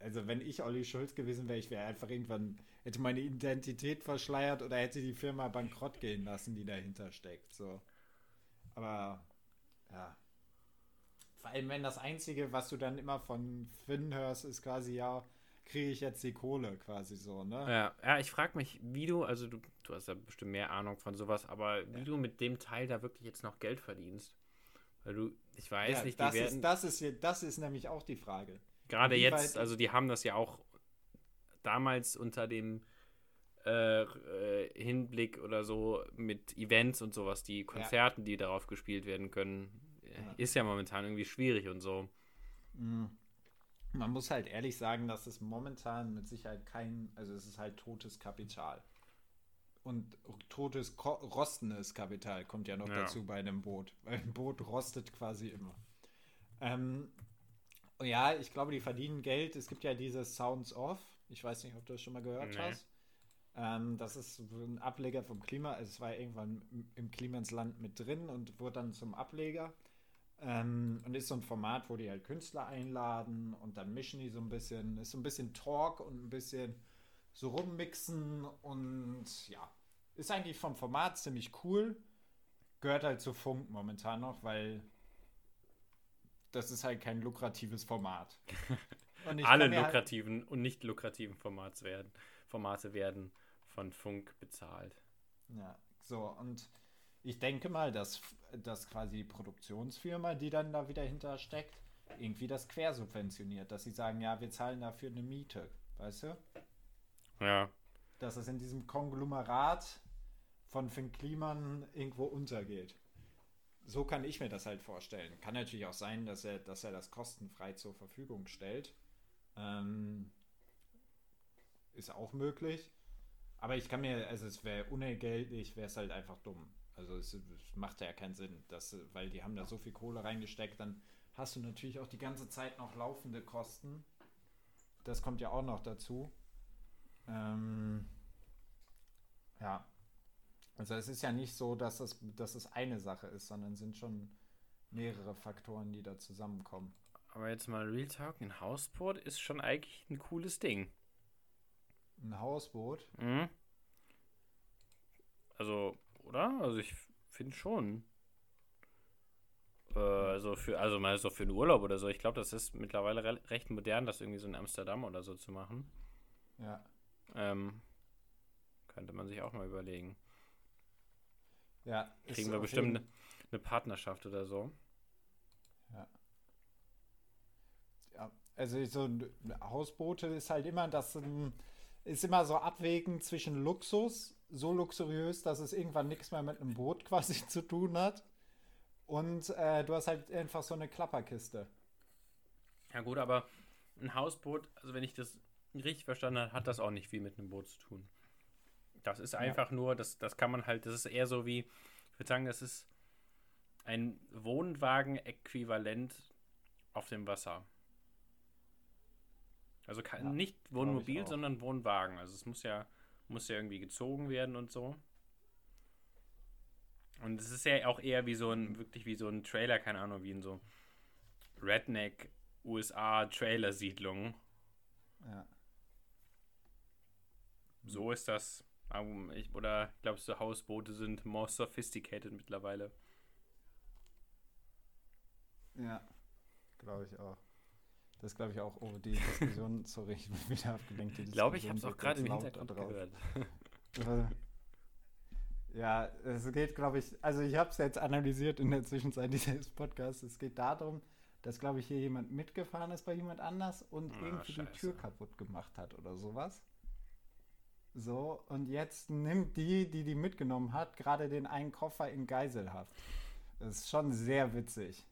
also wenn ich Olli Schulz gewesen wäre, ich wäre einfach irgendwann hätte meine Identität verschleiert oder hätte die Firma bankrott gehen lassen, die dahinter steckt. So. Aber wenn das Einzige, was du dann immer von Finn hörst, ist quasi, ja, kriege ich jetzt die Kohle quasi so, ne? Ja, ja ich frage mich, wie du, also du, du hast ja bestimmt mehr Ahnung von sowas, aber wie du mit dem Teil da wirklich jetzt noch Geld verdienst. Weil du, ich weiß ja, nicht, das die werden. Ist, das, ist, das ist nämlich auch die Frage. Gerade jetzt, also die haben das ja auch damals unter dem äh, äh, Hinblick oder so mit Events und sowas, die Konzerten, ja. die darauf gespielt werden können, ja. Ist ja momentan irgendwie schwierig und so. Mhm. Man muss halt ehrlich sagen, dass es momentan mit Sicherheit kein, also es ist halt totes Kapital. Und totes, rostendes Kapital kommt ja noch ja. dazu bei einem Boot, weil ein Boot rostet quasi immer. Ähm, ja, ich glaube, die verdienen Geld. Es gibt ja diese Sounds Off. Ich weiß nicht, ob du das schon mal gehört nee. hast. Ähm, das ist ein Ableger vom Klima. Also es war irgendwann im Klimansland mit drin und wurde dann zum Ableger. Ähm, und ist so ein Format, wo die halt Künstler einladen und dann mischen die so ein bisschen. Ist so ein bisschen Talk und ein bisschen so rummixen und ja. Ist eigentlich vom Format ziemlich cool. Gehört halt zu Funk momentan noch, weil das ist halt kein lukratives Format. Alle lukrativen halt und nicht lukrativen Formats werden, Formate werden von Funk bezahlt. Ja, so und ich denke mal, dass, dass quasi die Produktionsfirma, die dann da wieder hinter steckt, irgendwie das quersubventioniert, dass sie sagen, ja, wir zahlen dafür eine Miete, weißt du? Ja. Dass es in diesem Konglomerat von Finn Kliman irgendwo untergeht. So kann ich mir das halt vorstellen. Kann natürlich auch sein, dass er, dass er das kostenfrei zur Verfügung stellt. Ähm, ist auch möglich. Aber ich kann mir, also es wäre unentgeltlich, wäre es halt einfach dumm. Also es, es, macht ja keinen Sinn, dass, weil die haben da so viel Kohle reingesteckt, dann hast du natürlich auch die ganze Zeit noch laufende Kosten. Das kommt ja auch noch dazu. Ähm, ja, also es ist ja nicht so, dass es, dass es eine Sache ist, sondern sind schon mehrere Faktoren, die da zusammenkommen. Aber jetzt mal Real Talk, ein Hausboot ist schon eigentlich ein cooles Ding. Ein Hausboot? Mhm. Also, oder? Also ich finde schon. Äh, also für, also mal so für einen Urlaub oder so. Ich glaube, das ist mittlerweile re recht modern, das irgendwie so in Amsterdam oder so zu machen. Ja. Ähm, könnte man sich auch mal überlegen. Ja. Kriegen wir bestimmt eine, eine Partnerschaft oder so. Ja. Ja, also so Hausboote ist halt immer das ist immer so abwägen zwischen Luxus, so luxuriös, dass es irgendwann nichts mehr mit einem Boot quasi zu tun hat. Und äh, du hast halt einfach so eine Klapperkiste. Ja gut, aber ein Hausboot, also wenn ich das richtig verstanden habe, hat das auch nicht viel mit einem Boot zu tun. Das ist einfach ja. nur, das, das kann man halt, das ist eher so wie, ich würde sagen, das ist ein Wohnwagen-Äquivalent auf dem Wasser. Also kann, ja, nicht Wohnmobil, sondern Wohnwagen. Also es muss ja, muss ja irgendwie gezogen werden und so. Und es ist ja auch eher wie so ein, wirklich wie so ein Trailer, keine Ahnung, wie in so Redneck USA Trailer-Siedlung. Ja. So ist das ich, oder glaubst du, Hausboote sind more sophisticated mittlerweile? Ja, glaube ich auch. Das glaube ich auch. Oh, die Diskussion, sorry, ich bin wieder abgelenkt. Ich glaube, ich habe es auch gerade im Hintergrund drauf. gehört. ja, es geht, glaube ich, also ich habe es jetzt analysiert in der Zwischenzeit dieses Podcasts. Es geht darum, dass, glaube ich, hier jemand mitgefahren ist bei jemand anders und ah, irgendwie Scheiße. die Tür kaputt gemacht hat oder sowas. So, und jetzt nimmt die, die die mitgenommen hat, gerade den einen Koffer in Geiselhaft. Das ist schon sehr witzig.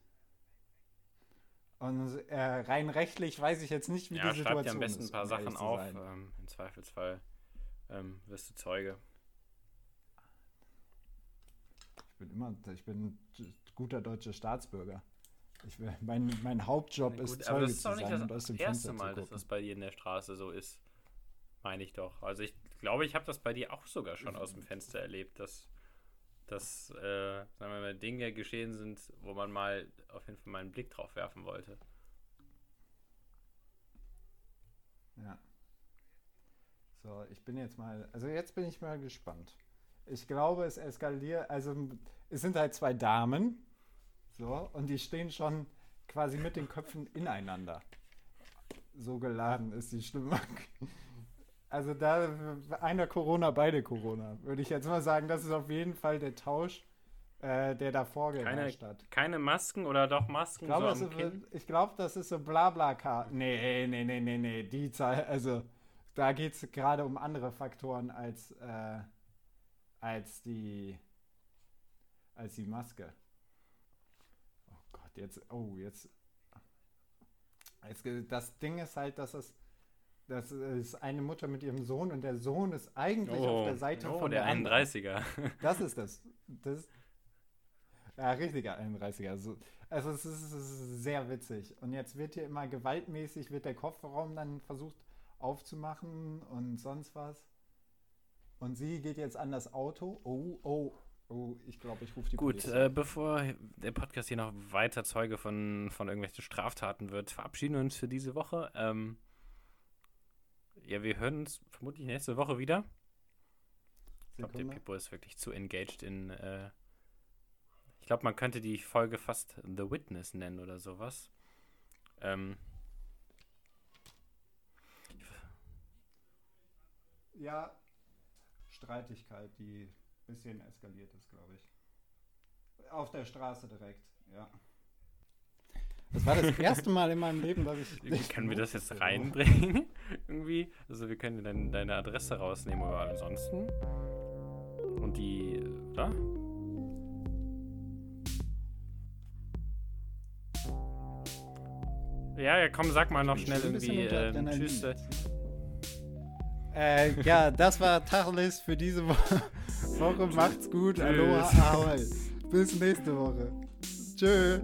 Und äh, rein rechtlich weiß ich jetzt nicht, wie ja, die Situation ist. Ja, am besten ein paar Sachen auf. Ähm, Im Zweifelsfall ähm, wirst du Zeuge. Ich bin immer, ich bin ein guter deutscher Staatsbürger. Ich mein, mein Hauptjob gut, ist Zeuge zu sein und aus dem Fenster Mal, zu gucken. dass das bei dir in der Straße so ist. Meine ich doch. Also ich glaube, ich habe das bei dir auch sogar schon aus dem Fenster erlebt, dass, dass äh, sagen wir mal, Dinge geschehen sind, wo man mal auf jeden Fall mal einen Blick drauf werfen wollte. Ja. So, ich bin jetzt mal, also jetzt bin ich mal gespannt. Ich glaube, es eskaliert, also es sind halt zwei Damen, so, und die stehen schon quasi mit den Köpfen ineinander. So geladen ist die Stimmung. Also da einer Corona, beide Corona, würde ich jetzt mal sagen. Das ist auf jeden Fall der Tausch, äh, der da vorgeherrscht keine, hat. Keine Masken oder doch Masken Ich glaube, so das, ich glaub, das ist so blabla Nee, nee, nee, nee, nee. Die Zahl, also da geht es gerade um andere Faktoren als, äh, als die als die Maske. Oh Gott, jetzt, oh, jetzt. jetzt das Ding ist halt, dass es das ist eine Mutter mit ihrem Sohn und der Sohn ist eigentlich auf der Seite oh, von der der anderen. 31er. Das ist das. das ja, richtiger 31er. Also, also es ist, es ist sehr witzig. Und jetzt wird hier immer gewaltmäßig, wird der Kofferraum dann versucht aufzumachen und sonst was. Und sie geht jetzt an das Auto. Oh, oh, oh, ich glaube, ich rufe die Gut, Polizei. äh, bevor der Podcast hier noch weiter Zeuge von, von irgendwelchen Straftaten wird, verabschieden wir uns für diese Woche. Ähm, ja, wir hören uns vermutlich nächste Woche wieder. Ich glaube, der. Pippo ist wirklich zu engaged in. Äh, ich glaube, man könnte die Folge fast The Witness nennen oder sowas. Ähm, Ja, Streitigkeit, die ein bisschen eskaliert ist, glaube ich. Auf der Straße direkt, ja. Das war das erste Mal in meinem Leben, dass ich. wie können wir das jetzt reinbringen? Irgendwie. Also, wir können dann deine Adresse rausnehmen, aber ansonsten. Und die. Da? Ja, ja, komm, sag mal noch schnell irgendwie. Ähm, tschüss. Äh, Äh, ja, das war Tacheles für diese Woche. Woche. Macht's gut. Tschüss. Aloha, ahoi. Bis nächste Woche. Tschö.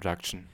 Production.